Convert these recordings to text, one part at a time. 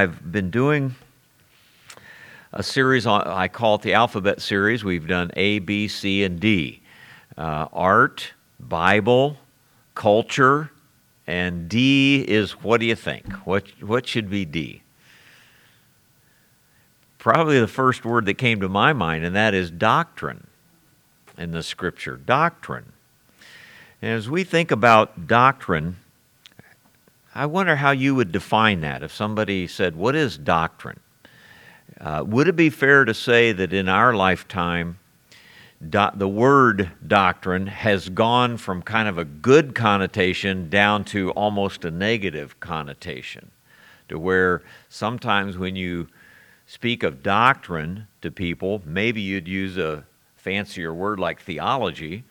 I've been doing a series on, I call it the alphabet series. We've done A, B, C, and D uh, art, Bible, culture, and D is what do you think? What, what should be D? Probably the first word that came to my mind, and that is doctrine in the scripture. Doctrine. And as we think about doctrine, I wonder how you would define that if somebody said, What is doctrine? Uh, would it be fair to say that in our lifetime, do- the word doctrine has gone from kind of a good connotation down to almost a negative connotation? To where sometimes when you speak of doctrine to people, maybe you'd use a fancier word like theology,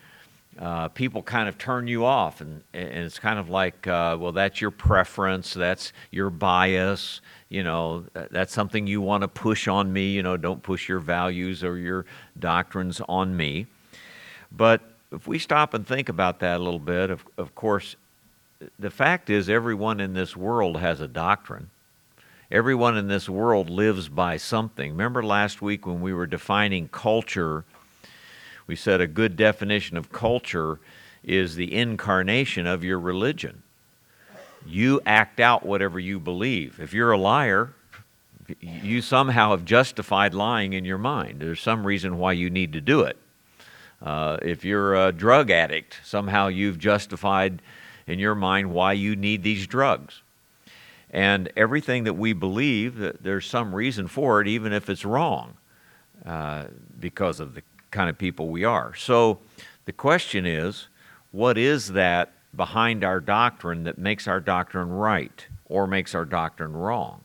uh, people kind of turn you off, and, and it's kind of like, uh, well, that's your preference, that's your bias, you know, that's something you want to push on me, you know, don't push your values or your doctrines on me. But if we stop and think about that a little bit, of, of course, the fact is everyone in this world has a doctrine. Everyone in this world lives by something. Remember last week when we were defining culture we said a good definition of culture is the incarnation of your religion. You act out whatever you believe. If you're a liar, you somehow have justified lying in your mind. There's some reason why you need to do it. Uh, if you're a drug addict, somehow you've justified in your mind why you need these drugs. And everything that we believe, there's some reason for it, even if it's wrong, uh, because of the kind of people we are. So the question is what is that behind our doctrine that makes our doctrine right or makes our doctrine wrong?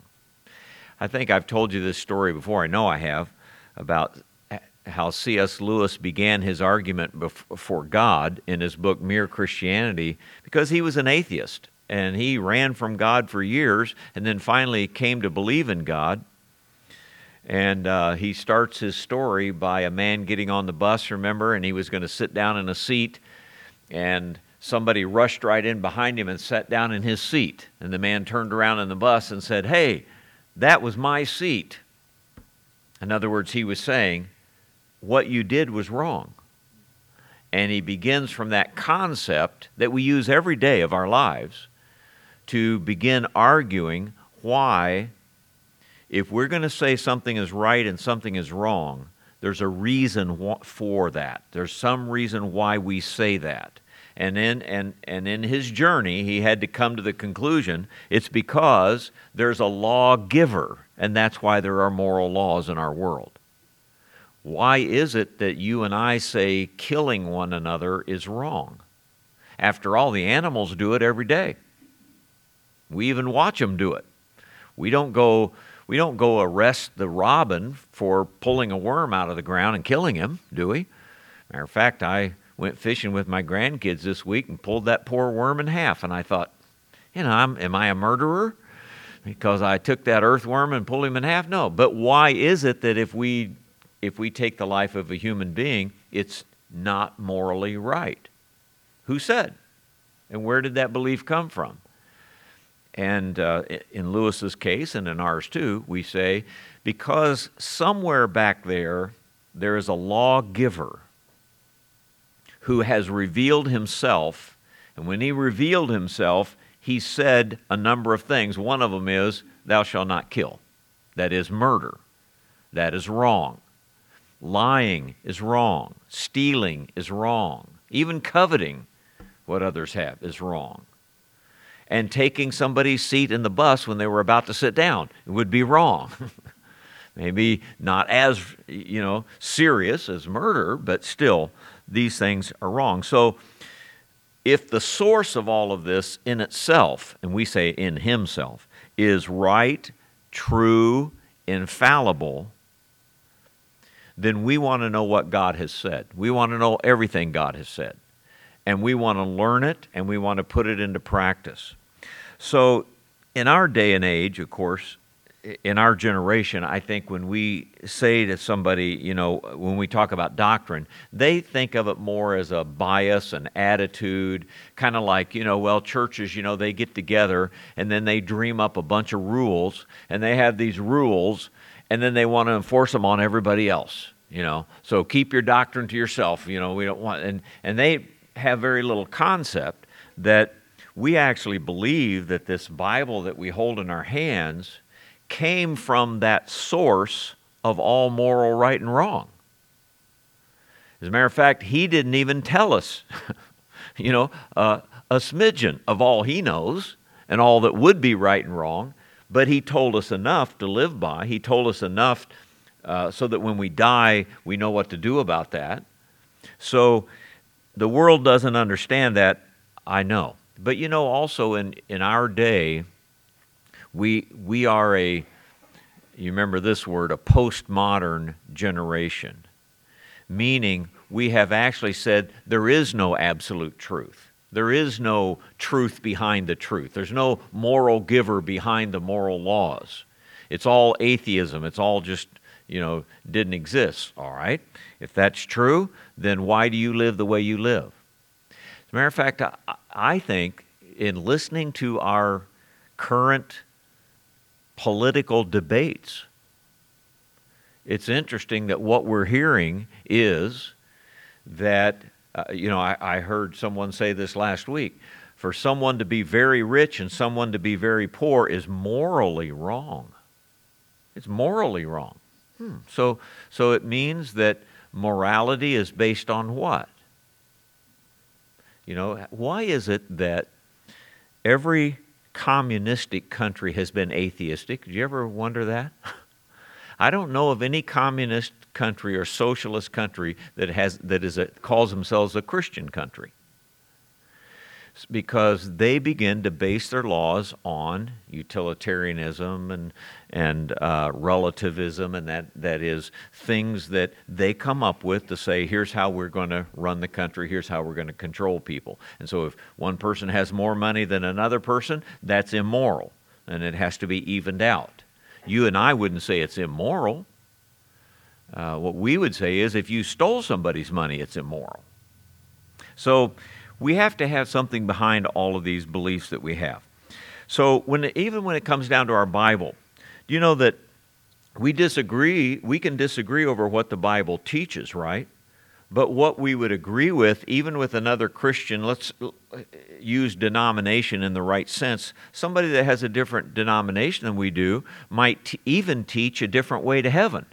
I think I've told you this story before, I know I have, about how C.S. Lewis began his argument before God in his book Mere Christianity because he was an atheist and he ran from God for years and then finally came to believe in God and uh, he starts his story by a man getting on the bus, remember, and he was going to sit down in a seat, and somebody rushed right in behind him and sat down in his seat. And the man turned around in the bus and said, Hey, that was my seat. In other words, he was saying, What you did was wrong. And he begins from that concept that we use every day of our lives to begin arguing why if we're going to say something is right and something is wrong, there's a reason for that. There's some reason why we say that. And in, and, and in his journey, he had to come to the conclusion it's because there's a lawgiver, and that's why there are moral laws in our world. Why is it that you and I say killing one another is wrong? After all, the animals do it every day. We even watch them do it. We don't go we don't go arrest the robin for pulling a worm out of the ground and killing him, do we? Matter of fact, I went fishing with my grandkids this week and pulled that poor worm in half, and I thought, you know, I'm, am I a murderer? Because I took that earthworm and pulled him in half? No. But why is it that if we if we take the life of a human being, it's not morally right? Who said? And where did that belief come from? And uh, in Lewis's case, and in ours too, we say, because somewhere back there, there is a lawgiver who has revealed himself. And when he revealed himself, he said a number of things. One of them is, Thou shalt not kill. That is murder. That is wrong. Lying is wrong. Stealing is wrong. Even coveting what others have is wrong and taking somebody's seat in the bus when they were about to sit down. It would be wrong. Maybe not as, you know, serious as murder, but still, these things are wrong. So, if the source of all of this in itself, and we say in himself, is right, true, infallible, then we want to know what God has said. We want to know everything God has said and we want to learn it and we want to put it into practice. So, in our day and age, of course, in our generation, I think when we say to somebody, you know, when we talk about doctrine, they think of it more as a bias, an attitude, kind of like, you know, well, churches, you know, they get together and then they dream up a bunch of rules and they have these rules and then they want to enforce them on everybody else, you know. So keep your doctrine to yourself, you know, we don't want, and, and they have very little concept that we actually believe that this Bible that we hold in our hands came from that source of all moral right and wrong. As a matter of fact, he didn't even tell us, you know, uh, a smidgen of all he knows and all that would be right and wrong, but he told us enough to live by. He told us enough uh, so that when we die, we know what to do about that. So the world doesn't understand that, I know. But you know, also in, in our day, we, we are a, you remember this word, a postmodern generation, meaning we have actually said there is no absolute truth. There is no truth behind the truth. There's no moral giver behind the moral laws. It's all atheism. It's all just, you know, didn't exist. All right? If that's true, then why do you live the way you live? Matter of fact, I, I think in listening to our current political debates, it's interesting that what we're hearing is that, uh, you know, I, I heard someone say this last week for someone to be very rich and someone to be very poor is morally wrong. It's morally wrong. Hmm. So, so it means that morality is based on what? You know, why is it that every communistic country has been atheistic? Did you ever wonder that? I don't know of any communist country or socialist country that has that is a, calls themselves a Christian country because they begin to base their laws on utilitarianism and and uh, relativism, and that that is things that they come up with to say, here's how we're going to run the country, here's how we're going to control people. And so, if one person has more money than another person, that's immoral, and it has to be evened out. You and I wouldn't say it's immoral. Uh, what we would say is, if you stole somebody's money, it's immoral. So we have to have something behind all of these beliefs that we have. So when even when it comes down to our Bible, you know that we disagree, we can disagree over what the Bible teaches, right? But what we would agree with, even with another Christian, let's uh, use denomination in the right sense. Somebody that has a different denomination than we do might t- even teach a different way to heaven,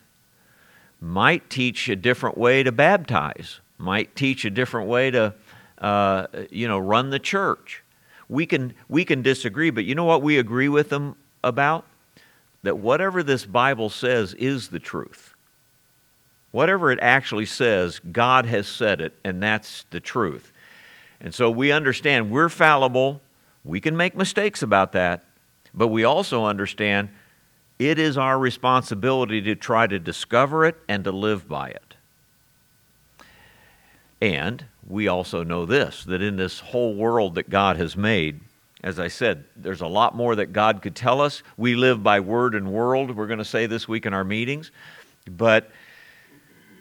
might teach a different way to baptize, might teach a different way to uh, you know, run the church. We can, we can disagree, but you know what we agree with them about? That whatever this Bible says is the truth. Whatever it actually says, God has said it, and that's the truth. And so we understand we're fallible. We can make mistakes about that, but we also understand it is our responsibility to try to discover it and to live by it. And we also know this that in this whole world that God has made, as I said, there's a lot more that God could tell us. We live by word and world, we're going to say this week in our meetings. But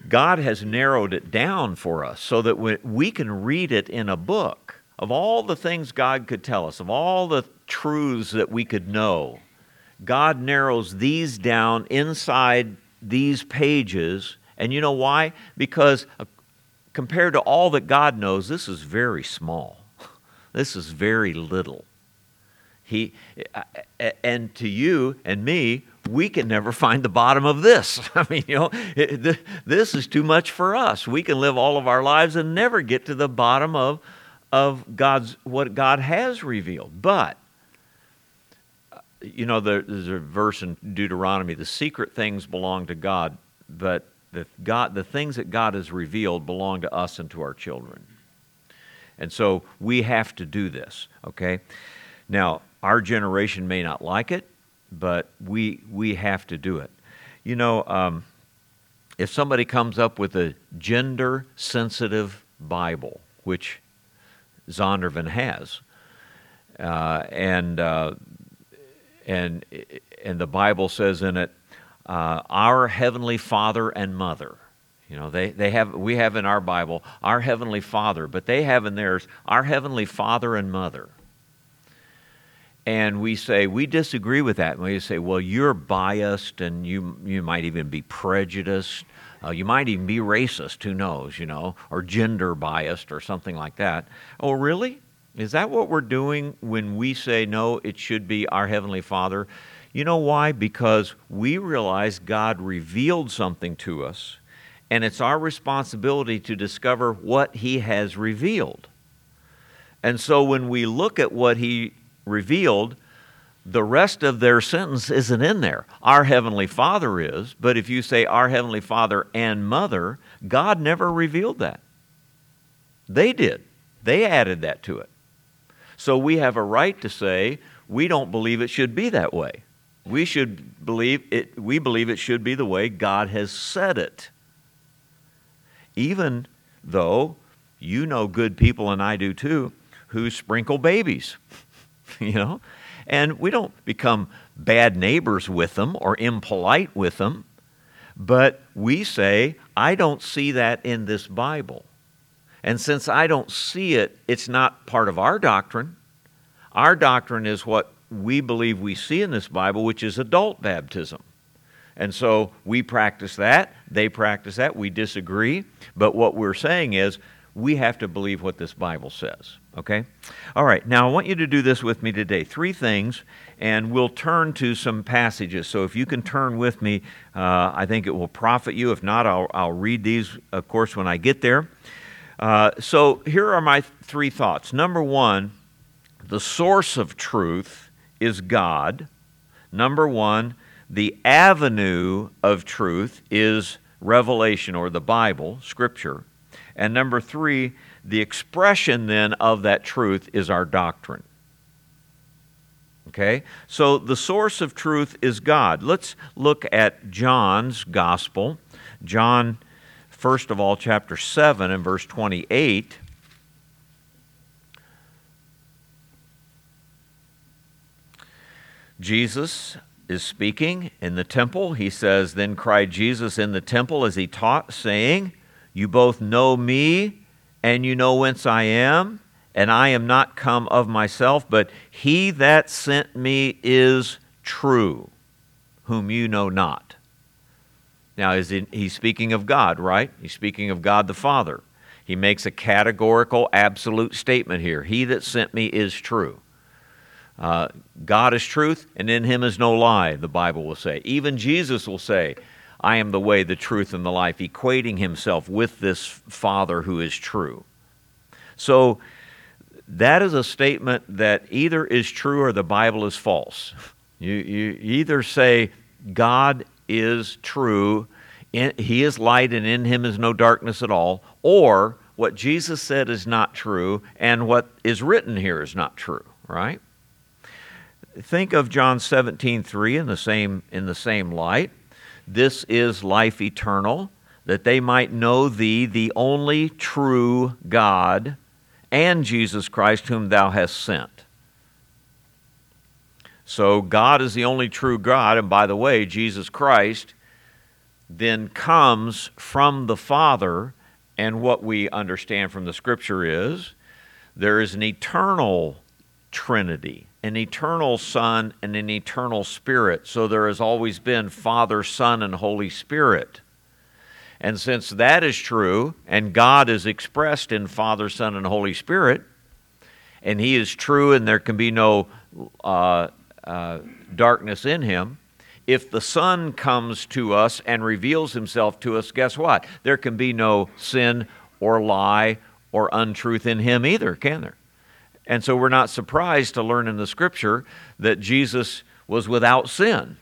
God has narrowed it down for us so that we can read it in a book of all the things God could tell us, of all the truths that we could know. God narrows these down inside these pages. And you know why? Because compared to all that God knows, this is very small. This is very little. He, and to you and me, we can never find the bottom of this. I mean, you know, this is too much for us. We can live all of our lives and never get to the bottom of, of God's what God has revealed. But uh, you know, there's a verse in Deuteronomy: the secret things belong to God, but the, God, the things that God has revealed belong to us and to our children. And so we have to do this, okay? Now, our generation may not like it, but we, we have to do it. You know, um, if somebody comes up with a gender sensitive Bible, which Zondervan has, uh, and uh, and, and the Bible says in it, uh, our heavenly Father and Mother. You know, they, they have, we have in our Bible, our heavenly Father, but they have in theirs, our heavenly Father and Mother. And we say, we disagree with that. And we say, well, you're biased and you, you might even be prejudiced. Uh, you might even be racist, who knows, you know, or gender biased or something like that. Oh, really? Is that what we're doing when we say, no, it should be our Heavenly Father? You know why? Because we realize God revealed something to us, and it's our responsibility to discover what He has revealed. And so when we look at what He revealed, the rest of their sentence isn't in there. Our Heavenly Father is, but if you say our Heavenly Father and Mother, God never revealed that. They did. They added that to it. So we have a right to say we don't believe it should be that way. We should believe it we believe it should be the way God has said it. Even though you know good people and I do too who sprinkle babies. you know? And we don't become bad neighbors with them or impolite with them, but we say, I don't see that in this Bible. And since I don't see it, it's not part of our doctrine. Our doctrine is what we believe we see in this Bible, which is adult baptism. And so we practice that, they practice that, we disagree, but what we're saying is we have to believe what this Bible says. Okay? All right, now I want you to do this with me today. Three things, and we'll turn to some passages. So if you can turn with me, uh, I think it will profit you. If not, I'll, I'll read these, of course, when I get there. Uh, so here are my three thoughts. Number one, the source of truth is God. Number one, the avenue of truth is revelation or the Bible, Scripture. And number three, the expression then of that truth is our doctrine. Okay? So the source of truth is God. Let's look at John's gospel. John, first of all, chapter 7 and verse 28. Jesus is speaking in the temple. He says, Then cried Jesus in the temple as he taught, saying, You both know me, and you know whence I am, and I am not come of myself, but he that sent me is true, whom you know not. Now, is he, he's speaking of God, right? He's speaking of God the Father. He makes a categorical, absolute statement here. He that sent me is true. Uh, God is truth, and in him is no lie, the Bible will say. Even Jesus will say, I am the way, the truth, and the life, equating himself with this Father who is true. So, that is a statement that either is true or the Bible is false. You, you either say God is true, in, He is light, and in Him is no darkness at all, or what Jesus said is not true, and what is written here is not true, right? Think of John 17, 3 in the same, in the same light. This is life eternal, that they might know thee, the only true God, and Jesus Christ, whom thou hast sent. So God is the only true God, and by the way, Jesus Christ then comes from the Father, and what we understand from the Scripture is there is an eternal Trinity an eternal Son and an eternal Spirit. So there has always been Father, Son, and Holy Spirit. And since that is true, and God is expressed in Father, Son, and Holy Spirit, and He is true and there can be no uh, uh, darkness in Him, if the Son comes to us and reveals Himself to us, guess what? There can be no sin or lie or untruth in Him either, can there? And so we're not surprised to learn in the scripture that Jesus was without sin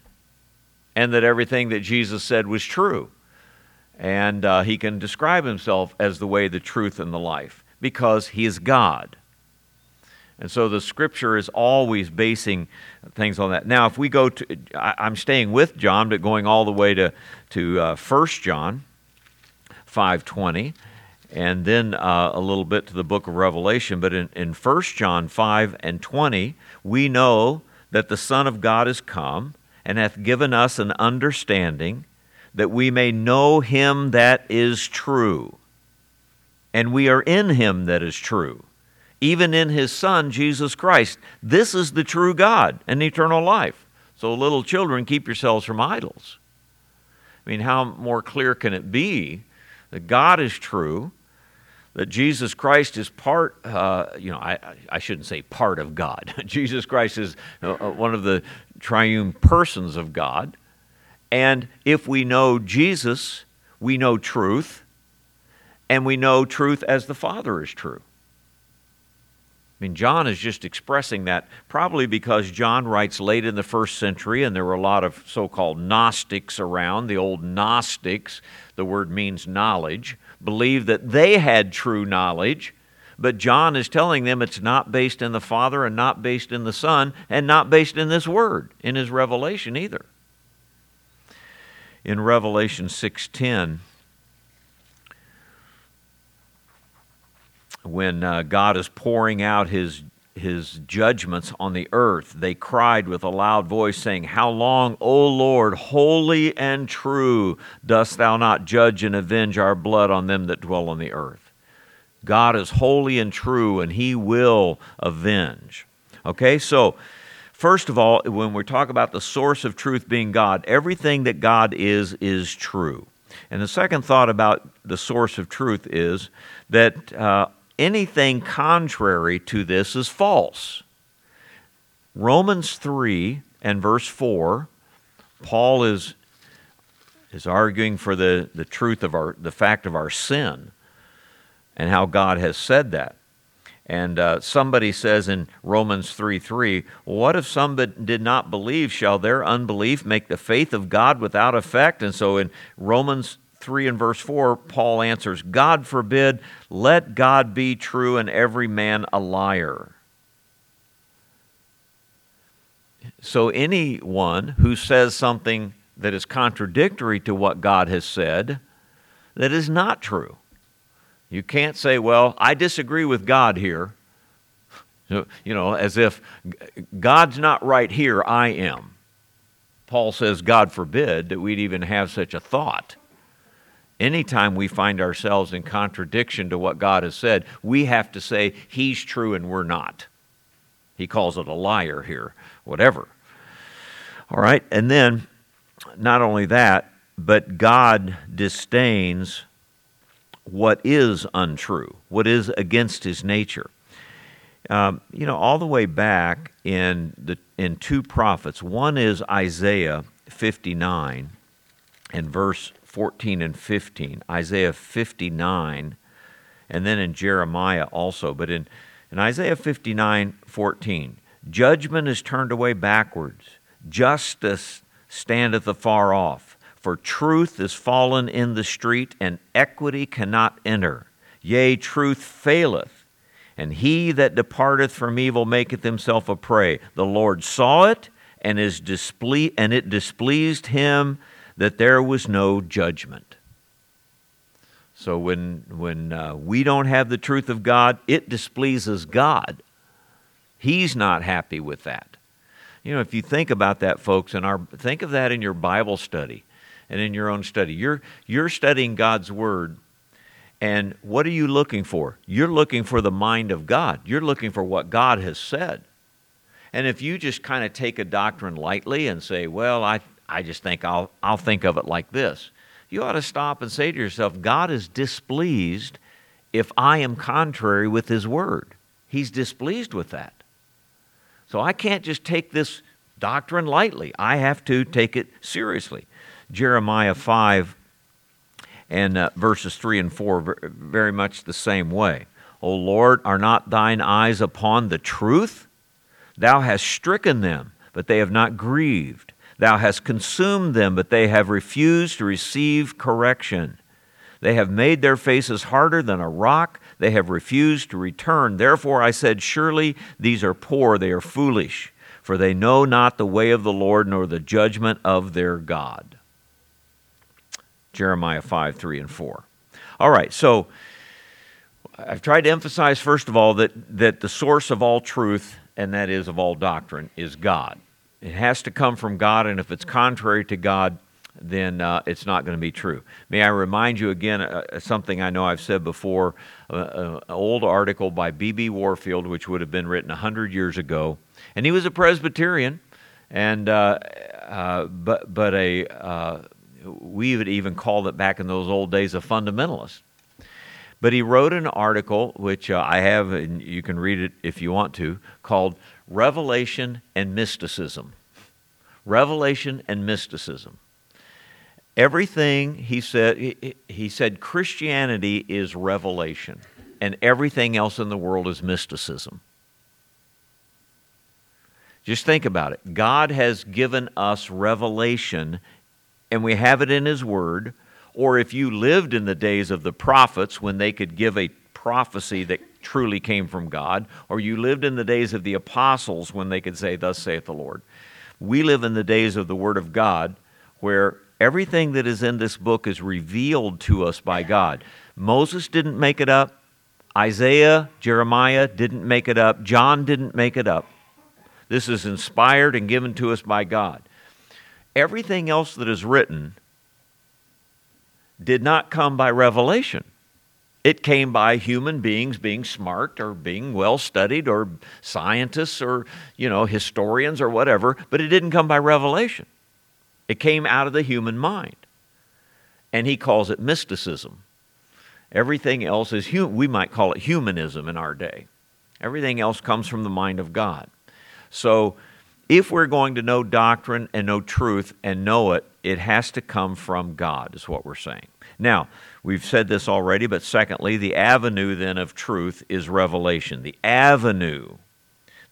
and that everything that Jesus said was true. And uh, he can describe himself as the way, the truth, and the life because he is God. And so the scripture is always basing things on that. Now, if we go to, I, am staying with John, but going all the way to, to uh, 1 John 5.20 and then uh, a little bit to the book of Revelation. But in, in 1 John 5 and 20, we know that the Son of God is come, and hath given us an understanding, that we may know him that is true. And we are in him that is true, even in his Son, Jesus Christ. This is the true God and eternal life. So, little children, keep yourselves from idols. I mean, how more clear can it be that God is true, that Jesus Christ is part, uh, you know, I, I shouldn't say part of God. Jesus Christ is uh, uh, one of the triune persons of God. And if we know Jesus, we know truth, and we know truth as the Father is true. I mean, John is just expressing that probably because John writes late in the first century, and there were a lot of so called Gnostics around. The old Gnostics, the word means knowledge, believed that they had true knowledge, but John is telling them it's not based in the Father and not based in the Son and not based in this word, in his revelation either. In Revelation 6:10, when uh, God is pouring out his, his judgments on the earth, they cried with a loud voice, saying, How long, O Lord, holy and true, dost thou not judge and avenge our blood on them that dwell on the earth? God is holy and true, and he will avenge. Okay, so first of all, when we talk about the source of truth being God, everything that God is, is true. And the second thought about the source of truth is that uh, anything contrary to this is false. Romans 3 and verse 4, Paul is, is arguing for the, the truth of our, the fact of our sin and how God has said that. And uh, somebody says in Romans 3 3, What if some did not believe? Shall their unbelief make the faith of God without effect? And so in Romans 3 and verse 4, Paul answers, God forbid, let God be true and every man a liar. So, anyone who says something that is contradictory to what God has said, that is not true. You can't say, well, I disagree with God here. You know, as if God's not right here, I am. Paul says, God forbid that we'd even have such a thought anytime we find ourselves in contradiction to what God has said, we have to say, He's true and we're not. He calls it a liar here, whatever. All right, and then not only that, but God disdains what is untrue, what is against His nature. Um, you know, all the way back in the in two prophets. One is Isaiah 59 and verse 14 and 15, Isaiah 59, and then in Jeremiah also. But in, in Isaiah 59 14, judgment is turned away backwards, justice standeth afar off. For truth is fallen in the street, and equity cannot enter. Yea, truth faileth, and he that departeth from evil maketh himself a prey. The Lord saw it, and is disple- and it displeased him that there was no judgment. So when, when uh, we don't have the truth of God, it displeases God. He's not happy with that. You know, if you think about that, folks, and our think of that in your Bible study and in your own study. You're you're studying God's word, and what are you looking for? You're looking for the mind of God. You're looking for what God has said. And if you just kind of take a doctrine lightly and say, "Well, I I just think I'll, I'll think of it like this. You ought to stop and say to yourself, God is displeased if I am contrary with His Word. He's displeased with that. So I can't just take this doctrine lightly. I have to take it seriously. Jeremiah 5 and uh, verses 3 and 4, very much the same way. O Lord, are not thine eyes upon the truth? Thou hast stricken them, but they have not grieved. Thou hast consumed them, but they have refused to receive correction. They have made their faces harder than a rock. They have refused to return. Therefore I said, Surely these are poor, they are foolish, for they know not the way of the Lord nor the judgment of their God. Jeremiah 5, 3, and 4. All right, so I've tried to emphasize, first of all, that, that the source of all truth and that is of all doctrine, is God. It has to come from God, and if it's contrary to God, then uh, it's not going to be true. May I remind you again uh, uh something I know I've said before uh, uh, an old article by B.B. Warfield, which would have been written 100 years ago. And he was a Presbyterian, and uh, but, but a, we would even call it back in those old days a fundamentalist. But he wrote an article, which I have, and you can read it if you want to, called Revelation and Mysticism. Revelation and Mysticism. Everything he said, he said Christianity is revelation, and everything else in the world is mysticism. Just think about it. God has given us revelation, and we have it in His Word. Or if you lived in the days of the prophets when they could give a prophecy that truly came from God, or you lived in the days of the apostles when they could say, Thus saith the Lord. We live in the days of the Word of God where everything that is in this book is revealed to us by God. Moses didn't make it up, Isaiah, Jeremiah didn't make it up, John didn't make it up. This is inspired and given to us by God. Everything else that is written did not come by revelation. It came by human beings being smart or being well studied or scientists or, you know, historians or whatever, but it didn't come by revelation. It came out of the human mind. And he calls it mysticism. Everything else is, hum- we might call it humanism in our day. Everything else comes from the mind of God. So, if we're going to know doctrine and know truth and know it, it has to come from God, is what we're saying. Now, we've said this already, but secondly, the avenue then of truth is revelation. The avenue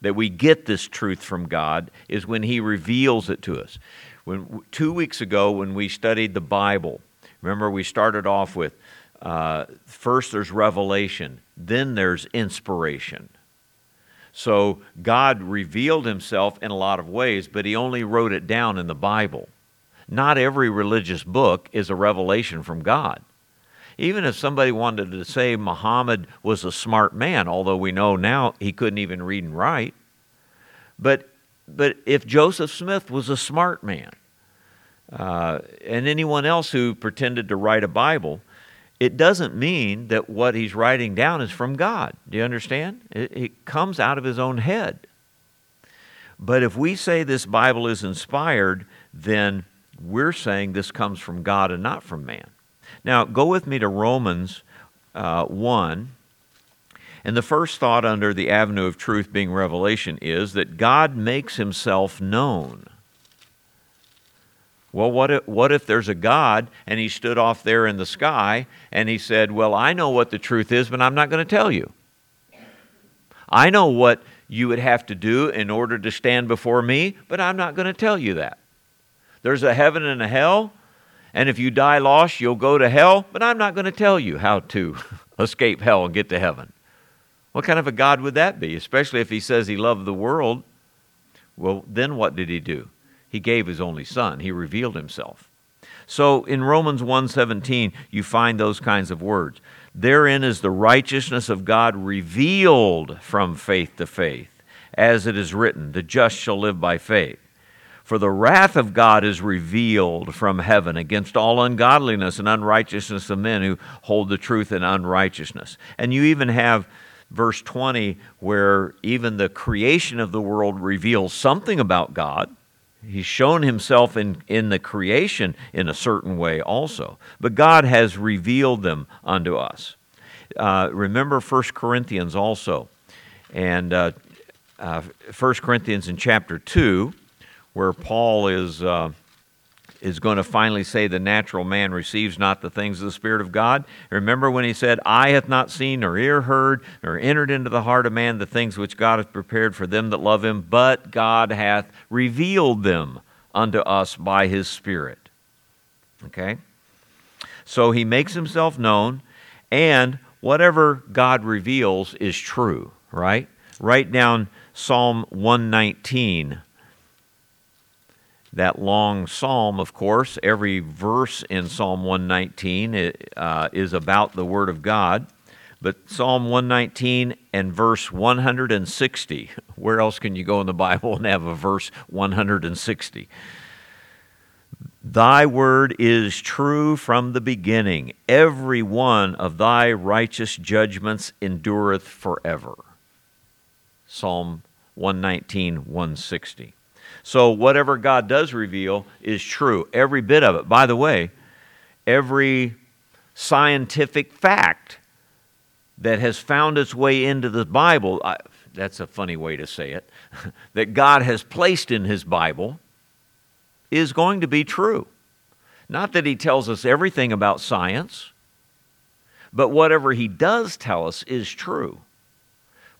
that we get this truth from God is when He reveals it to us. When, two weeks ago, when we studied the Bible, remember we started off with uh, first there's revelation, then there's inspiration. So God revealed himself in a lot of ways, but he only wrote it down in the Bible. Not every religious book is a revelation from God. Even if somebody wanted to say Muhammad was a smart man, although we know now he couldn't even read and write, but, but if Joseph Smith was a smart man, uh, and anyone else who pretended to write a Bible, it doesn't mean that what he's writing down is from God. Do you understand? It, it comes out of his own head. But if we say this Bible is inspired, then we're saying this comes from God and not from man. Now, go with me to Romans uh, 1. And the first thought under the avenue of truth being revelation is that God makes himself known. Well, what if, what if there's a God and he stood off there in the sky and he said, Well, I know what the truth is, but I'm not going to tell you. I know what you would have to do in order to stand before me, but I'm not going to tell you that. There's a heaven and a hell, and if you die lost, you'll go to hell, but I'm not going to tell you how to escape hell and get to heaven. What kind of a God would that be? Especially if he says he loved the world. Well, then what did he do? He gave his only son. He revealed himself. So in Romans 1:17 you find those kinds of words. Therein is the righteousness of God revealed from faith to faith, as it is written, the just shall live by faith. For the wrath of God is revealed from heaven against all ungodliness and unrighteousness of men who hold the truth in unrighteousness. And you even have verse 20 where even the creation of the world reveals something about God. He's shown himself in, in the creation in a certain way also. But God has revealed them unto us. Uh, remember 1 Corinthians also. And uh, uh, 1 Corinthians in chapter 2 where Paul is, uh, is going to finally say the natural man receives not the things of the Spirit of God. Remember when he said, Eye hath not seen, nor ear heard, nor entered into the heart of man the things which God hath prepared for them that love him, but God hath revealed them unto us by his Spirit. Okay? So he makes himself known, and whatever God reveals is true, right? Write down Psalm 119 that long psalm, of course, every verse in Psalm 119 uh, is about the Word of God. But Psalm 119 and verse 160, where else can you go in the Bible and have a verse 160? Thy word is true from the beginning. Every one of thy righteous judgments endureth forever. Psalm 119, 160. So, whatever God does reveal is true, every bit of it. By the way, every scientific fact that has found its way into the Bible, I, that's a funny way to say it, that God has placed in His Bible is going to be true. Not that He tells us everything about science, but whatever He does tell us is true.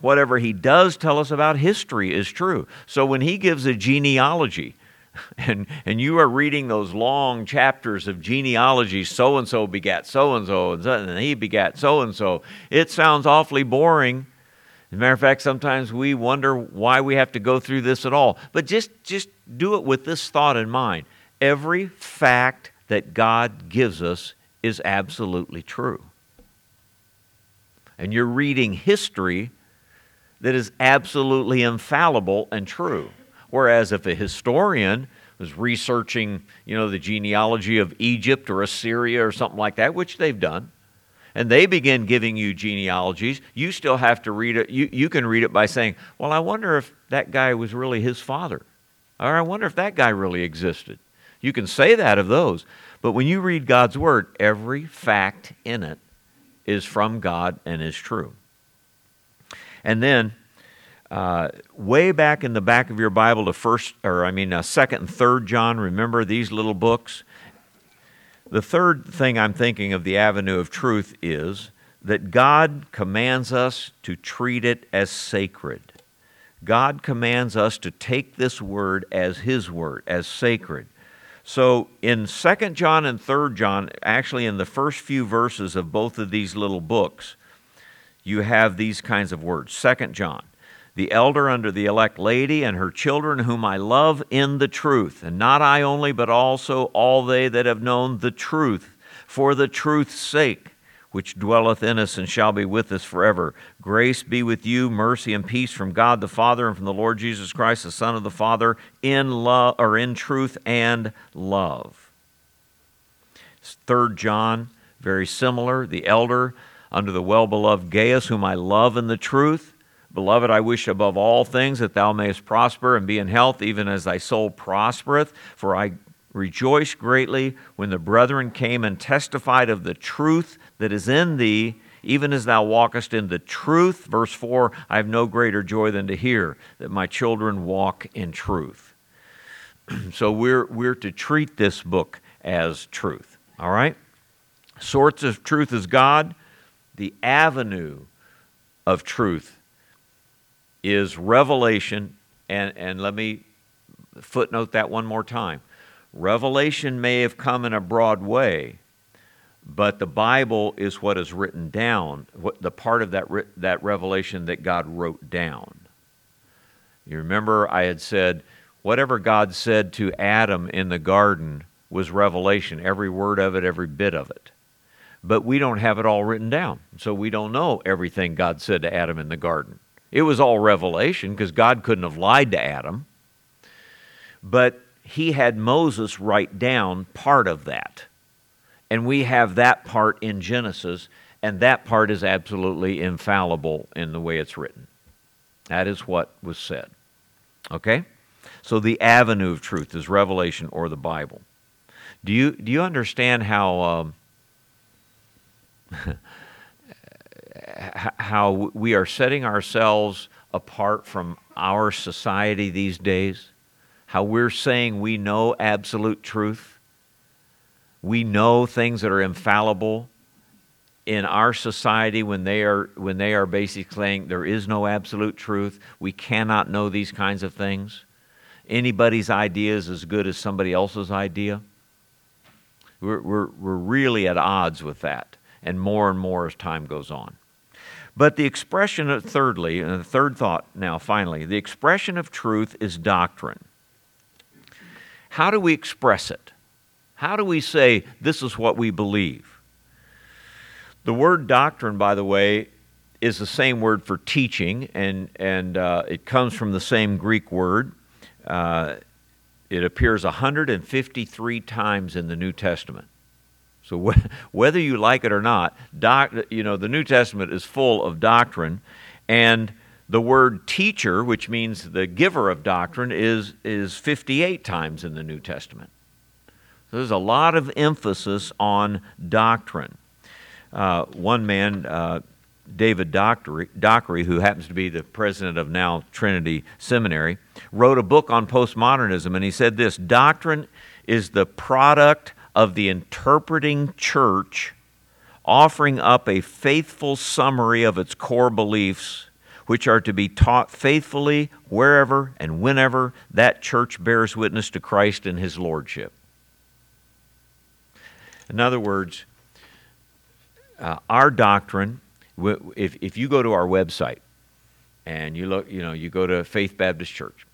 Whatever He does tell us about history is true. So when He gives a genealogy, and, and you are reading those long chapters of genealogy, so and so begat so and so, and he begat so and so. It sounds awfully boring. As a matter of fact, sometimes we wonder why we have to go through this at all. But just, just do it with this thought in mind. Every fact that God gives us is absolutely true. And you're reading history that is absolutely infallible and true. Whereas if a historian was researching, you know, the genealogy of Egypt or Assyria or something like that, which they've done, and they begin giving you genealogies, you still have to read it. You, you can read it by saying, Well, I wonder if that guy was really his father. Or I wonder if that guy really existed. You can say that of those. But when you read God's Word, every fact in it is from God and is true. And then uh, way back in the back of your Bible to first, or I mean, uh, second and third John. Remember these little books. The third thing I'm thinking of the avenue of truth is that God commands us to treat it as sacred. God commands us to take this word as His word, as sacred. So in 2 John and 3 John, actually in the first few verses of both of these little books, you have these kinds of words. Second John, the elder under the elect lady and her children, whom I love in the truth, and not I only, but also all they that have known the truth, for the truth's sake, which dwelleth in us and shall be with us forever. Grace be with you, mercy and peace from God the Father and from the Lord Jesus Christ, the Son of the Father, in love or in truth and love. Third John, very similar. The elder under the well beloved Gaius, whom I love in the truth Beloved, I wish above all things that thou mayest prosper and be in health, even as thy soul prospereth. For I rejoice greatly when the brethren came and testified of the truth that is in thee, even as thou walkest in the truth. Verse 4 I have no greater joy than to hear that my children walk in truth. so we're, we're to treat this book as truth. All right? Source of truth is God, the avenue of truth is revelation, and, and let me footnote that one more time. Revelation may have come in a broad way, but the Bible is what is written down, what, the part of that, that revelation that God wrote down. You remember I had said, whatever God said to Adam in the garden was revelation, every word of it, every bit of it. But we don't have it all written down, so we don't know everything God said to Adam in the garden. It was all revelation because God couldn't have lied to Adam. But he had Moses write down part of that. And we have that part in Genesis, and that part is absolutely infallible in the way it's written. That is what was said. Okay? So the avenue of truth is revelation or the Bible. Do you, do you understand how. Um, how we are setting ourselves apart from our society these days, how we're saying we know absolute truth, we know things that are infallible. In our society when they are when they are basically saying there is no absolute truth we cannot know these kinds of things. Anybody's idea is as good as somebody else's idea. We're, we're, we're really at odds with that and more and more as time goes on but the expression of, thirdly, and the third thought now, finally, the expression of truth is doctrine. How do we express it? How do we say this is what we believe? The word doctrine, by the way, is the same word for teaching, and, and uh, it comes from the same Greek word. Uh, it appears 153 times in the New Testament. So wh- whether you like it or not, doc, you know the New Testament is full of doctrine, and the word teacher, which means the giver of doctrine, is is 58 times in the New Testament. So there's a lot of emphasis on doctrine. Uh, one man, uh, David Dockery, Dockery, who happens to be the president of now Trinity Seminary, wrote a book on postmodernism, and he said this Doctrine is the product of the interpreting church offering up a faithful summary of its core beliefs, which are to be taught faithfully wherever and whenever that church bears witness to Christ and his lordship. In other words, uh, our doctrine, if, if you go to our website and you look, you know, you go to Faith Baptist Church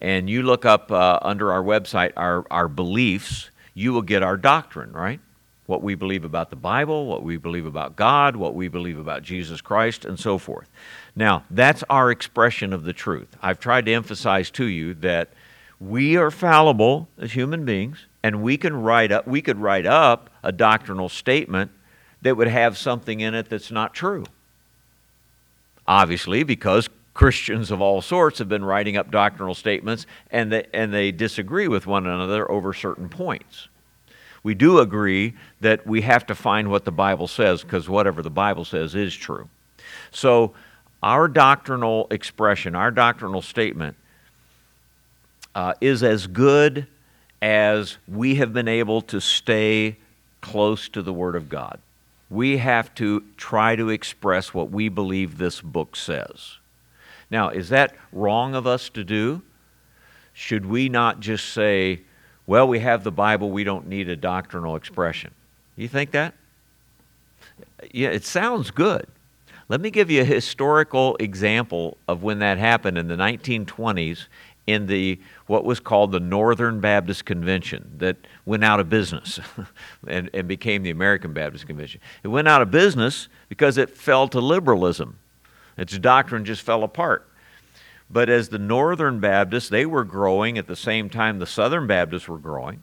and you look up uh, under our website our, our beliefs, you will get our doctrine, right? What we believe about the Bible, what we believe about God, what we believe about Jesus Christ, and so forth. Now, that's our expression of the truth. I've tried to emphasize to you that we are fallible as human beings, and we can write up we could write up a doctrinal statement that would have something in it that's not true. Obviously, because Christians of all sorts have been writing up doctrinal statements and they, and they disagree with one another over certain points. We do agree that we have to find what the Bible says because whatever the Bible says is true. So, our doctrinal expression, our doctrinal statement, uh, is as good as we have been able to stay close to the Word of God. We have to try to express what we believe this book says. Now, is that wrong of us to do? Should we not just say, well, we have the Bible, we don't need a doctrinal expression? You think that? Yeah, it sounds good. Let me give you a historical example of when that happened in the 1920s in the what was called the Northern Baptist Convention that went out of business and, and became the American Baptist Convention. It went out of business because it fell to liberalism. Its doctrine just fell apart. But as the Northern Baptists, they were growing at the same time the Southern Baptists were growing.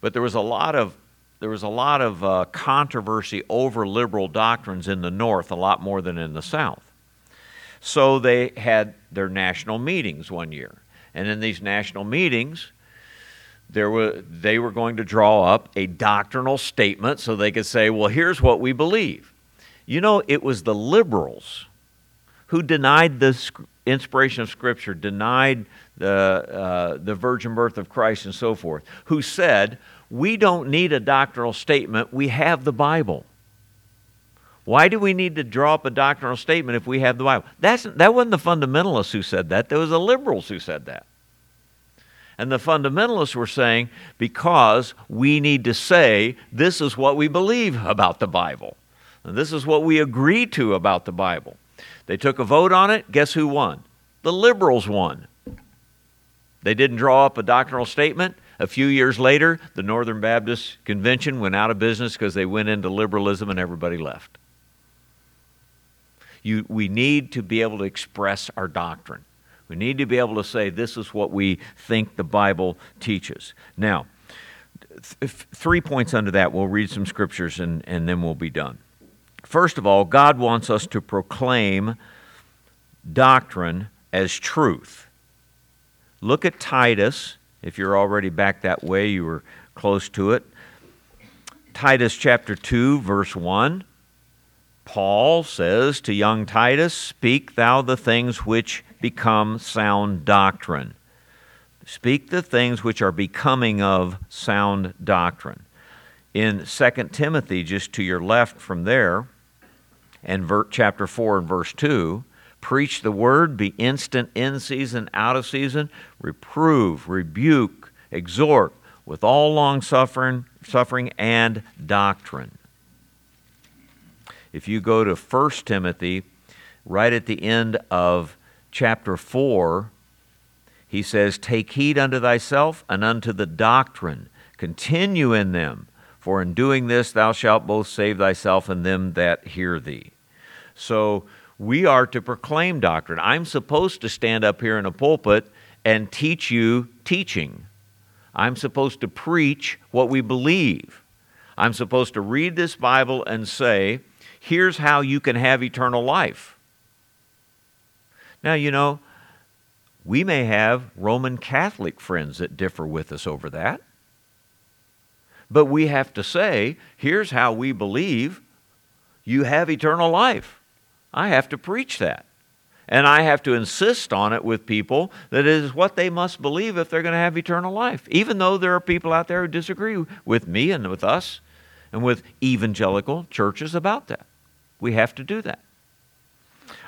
But there was a lot of there was a lot of uh, controversy over liberal doctrines in the North, a lot more than in the South. So they had their national meetings one year. And in these national meetings, there were, they were going to draw up a doctrinal statement so they could say, well, here's what we believe. You know, it was the liberals who denied the inspiration of Scripture, denied the, uh, the virgin birth of Christ, and so forth, who said, We don't need a doctrinal statement, we have the Bible. Why do we need to draw up a doctrinal statement if we have the Bible? That's, that wasn't the fundamentalists who said that, that was the liberals who said that. And the fundamentalists were saying, because we need to say, this is what we believe about the Bible. And this is what we agree to about the Bible. They took a vote on it. Guess who won? The liberals won. They didn't draw up a doctrinal statement. A few years later, the Northern Baptist Convention went out of business because they went into liberalism and everybody left. You, we need to be able to express our doctrine. We need to be able to say, this is what we think the Bible teaches. Now, th- three points under that. We'll read some scriptures and, and then we'll be done. First of all, God wants us to proclaim doctrine as truth. Look at Titus. If you're already back that way, you were close to it. Titus chapter 2, verse 1. Paul says to young Titus, Speak thou the things which become sound doctrine. Speak the things which are becoming of sound doctrine. In 2 Timothy, just to your left from there, and ver- chapter 4 and verse 2, preach the word, be instant in season, out of season, reprove, rebuke, exhort with all long suffering, suffering and doctrine. If you go to 1 Timothy, right at the end of chapter 4, he says, Take heed unto thyself and unto the doctrine, continue in them, for in doing this thou shalt both save thyself and them that hear thee. So we are to proclaim doctrine. I'm supposed to stand up here in a pulpit and teach you teaching. I'm supposed to preach what we believe. I'm supposed to read this Bible and say, here's how you can have eternal life. Now, you know, we may have Roman Catholic friends that differ with us over that. But we have to say, here's how we believe you have eternal life. I have to preach that. And I have to insist on it with people that it is what they must believe if they're going to have eternal life, even though there are people out there who disagree with me and with us and with evangelical churches about that. We have to do that.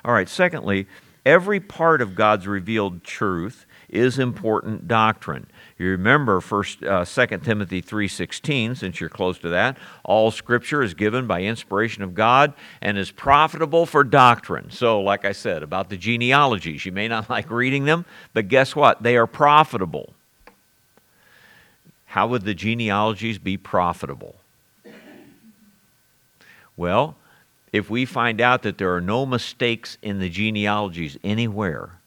All right, secondly, every part of God's revealed truth is important doctrine. You remember first uh, 2 Timothy 3:16 since you're close to that, all scripture is given by inspiration of God and is profitable for doctrine. So like I said about the genealogies, you may not like reading them, but guess what? They are profitable. How would the genealogies be profitable? Well, if we find out that there are no mistakes in the genealogies anywhere,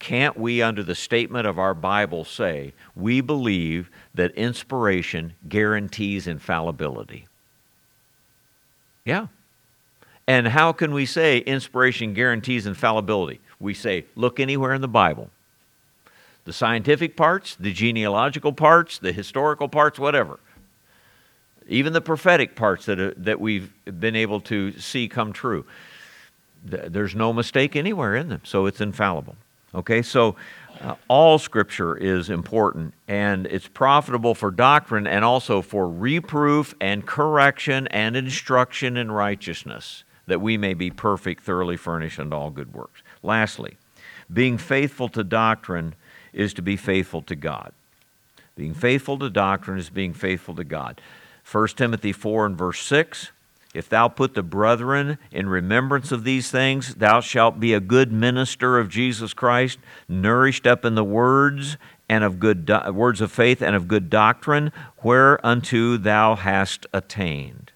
can't we, under the statement of our Bible, say we believe that inspiration guarantees infallibility? Yeah. And how can we say inspiration guarantees infallibility? We say, look anywhere in the Bible. The scientific parts, the genealogical parts, the historical parts, whatever. Even the prophetic parts that, uh, that we've been able to see come true. There's no mistake anywhere in them, so it's infallible. Okay, so uh, all scripture is important and it's profitable for doctrine and also for reproof and correction and instruction in righteousness, that we may be perfect, thoroughly furnished unto all good works. Lastly, being faithful to doctrine is to be faithful to God. Being faithful to doctrine is being faithful to God. 1 Timothy 4 and verse 6 if thou put the brethren in remembrance of these things, thou shalt be a good minister of Jesus Christ, nourished up in the words and of good do- words of faith and of good doctrine, whereunto thou hast attained.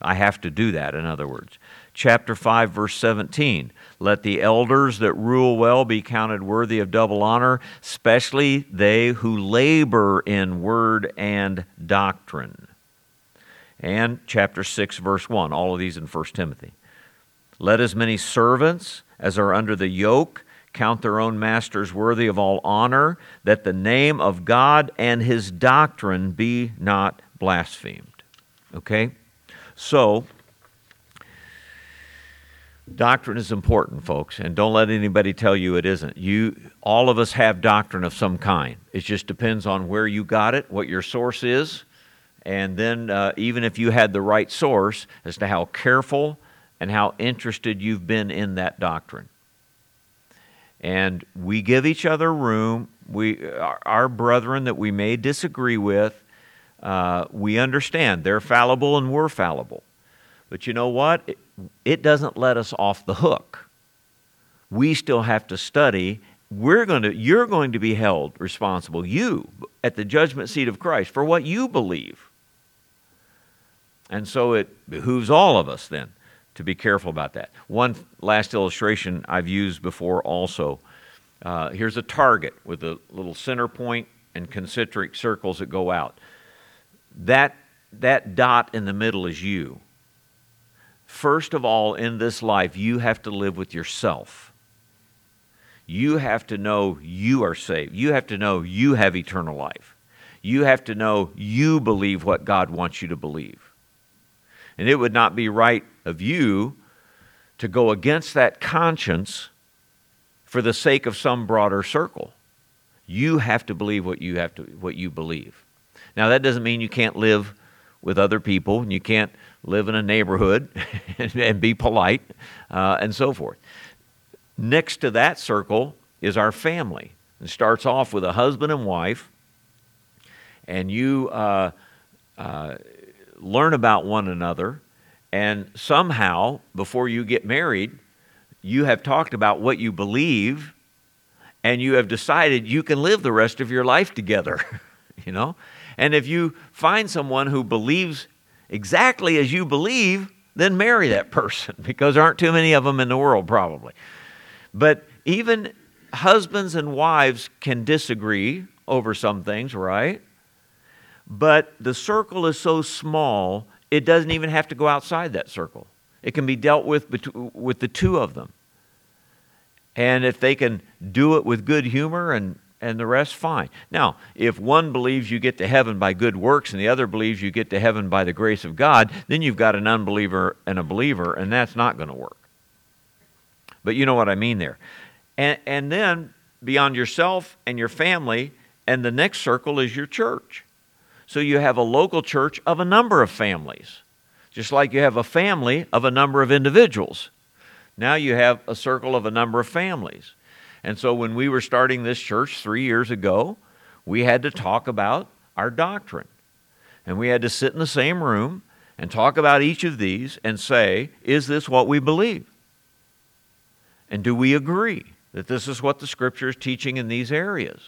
I have to do that, in other words. Chapter 5, verse 17. Let the elders that rule well be counted worthy of double honor, especially they who labor in word and doctrine and chapter 6, verse 1. All of these in 1 Timothy. Let as many servants as are under the yoke count their own masters worthy of all honor, that the name of God and his doctrine be not blasphemed. Okay? So, doctrine is important, folks, and don't let anybody tell you it isn't. You all of us have doctrine of some kind. It just depends on where you got it, what your source is, and then uh, even if you had the right source as to how careful and how interested you've been in that doctrine. And we give each other room. We our, our brethren that we may disagree with uh, we understand they're fallible and we're fallible. But you know what? It, it doesn't let us off the hook. We still have to study. We're going to you're going to be held responsible you at the judgment seat of Christ for what you believe and so it behooves all of us then to be careful about that. One last illustration I've used before also. Uh, here's a target with a little center point and concentric circles that go out. That, that dot in the middle is you. First of all, in this life, you have to live with yourself. You have to know you are saved. You have to know you have eternal life. You have to know you believe what God wants you to believe. And it would not be right of you to go against that conscience for the sake of some broader circle. You have to believe what you have to what you believe. Now that doesn't mean you can't live with other people and you can't live in a neighborhood and, and be polite uh, and so forth. Next to that circle is our family. It starts off with a husband and wife, and you uh, uh, learn about one another, and somehow, before you get married, you have talked about what you believe, and you have decided you can live the rest of your life together, you know? And if you find someone who believes exactly as you believe, then marry that person because there aren't too many of them in the world, probably. But even husbands and wives can disagree over some things, right? But the circle is so small, it doesn't even have to go outside that circle. It can be dealt with with the two of them. And if they can do it with good humor and, and the rest, fine. Now, if one believes you get to heaven by good works and the other believes you get to heaven by the grace of God, then you've got an unbeliever and a believer, and that's not going to work. But you know what I mean there. And, and then beyond yourself and your family, and the next circle is your church. So you have a local church of a number of families, just like you have a family of a number of individuals. Now you have a circle of a number of families. And so when we were starting this church three years ago, we had to talk about our doctrine. And we had to sit in the same room and talk about each of these and say, is this what we believe? And do we agree that this is what the Scripture is teaching in these areas?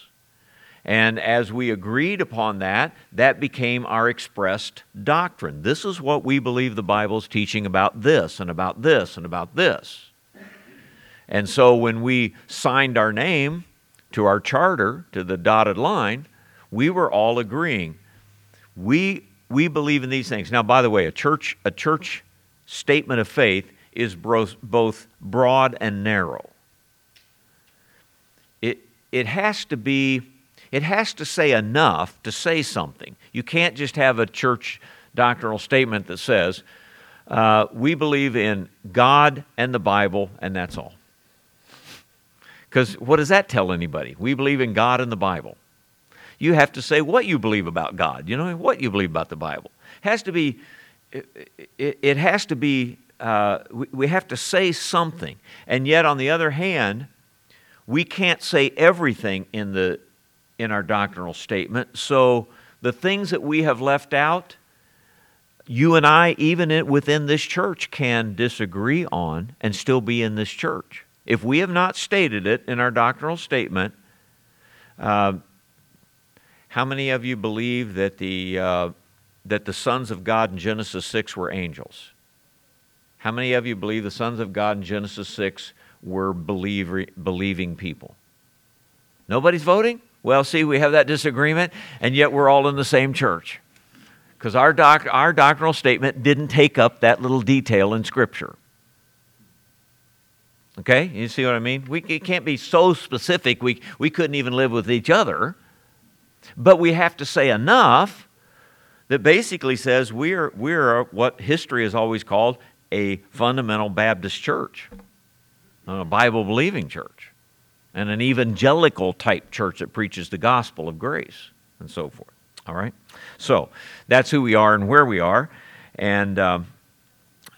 And as we agreed upon that, that became our expressed doctrine. This is what we believe the Bible is teaching about this and about this and about this. And so when we signed our name to our charter, to the dotted line, we were all agreeing. We, we believe in these things. Now, by the way, a church, a church statement of faith is both broad and narrow. It, it has to be it has to say enough to say something. You can't just have a church doctrinal statement that says, uh, we believe in God and the Bible, and that's all. Because what does that tell anybody? We believe in God and the Bible. You have to say what you believe about God, you know, what you believe about the Bible. It has to be, it, it, has to be, uh, we, we have to say something. And yet, on the other hand, we can't say everything in the in our doctrinal statement. So the things that we have left out, you and I, even within this church, can disagree on and still be in this church. If we have not stated it in our doctrinal statement, uh, how many of you believe that the, uh, that the sons of God in Genesis 6 were angels? How many of you believe the sons of God in Genesis 6 were believing people? Nobody's voting? Well, see, we have that disagreement, and yet we're all in the same church. Because our, doc, our doctrinal statement didn't take up that little detail in Scripture. Okay? You see what I mean? We, it can't be so specific, we, we couldn't even live with each other. But we have to say enough that basically says we're, we're what history has always called a fundamental Baptist church, a Bible believing church and an evangelical type church that preaches the gospel of grace and so forth. All right? So that's who we are and where we are. And um,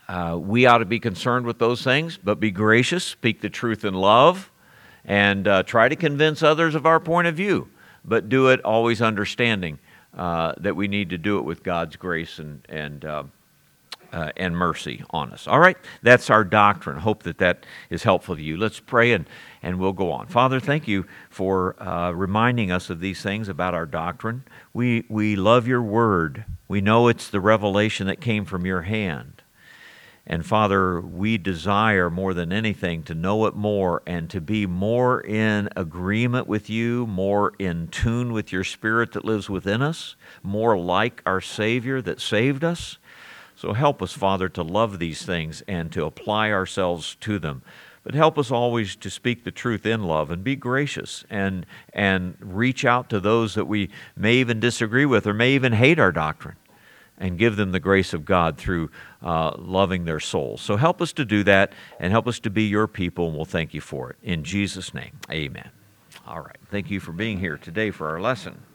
uh, we ought to be concerned with those things, but be gracious, speak the truth in love, and uh, try to convince others of our point of view, but do it always understanding uh, that we need to do it with God's grace and, and uh, uh, and mercy on us. All right? That's our doctrine. Hope that that is helpful to you. Let's pray and, and we'll go on. Father, thank you for uh, reminding us of these things about our doctrine. We, we love your word. We know it's the revelation that came from your hand. And Father, we desire more than anything to know it more and to be more in agreement with you, more in tune with your Spirit that lives within us, more like our Savior that saved us. So help us, Father, to love these things and to apply ourselves to them. But help us always to speak the truth in love and be gracious and, and reach out to those that we may even disagree with or may even hate our doctrine and give them the grace of God through uh, loving their souls. So help us to do that and help us to be your people, and we'll thank you for it. In Jesus' name, amen. All right. Thank you for being here today for our lesson.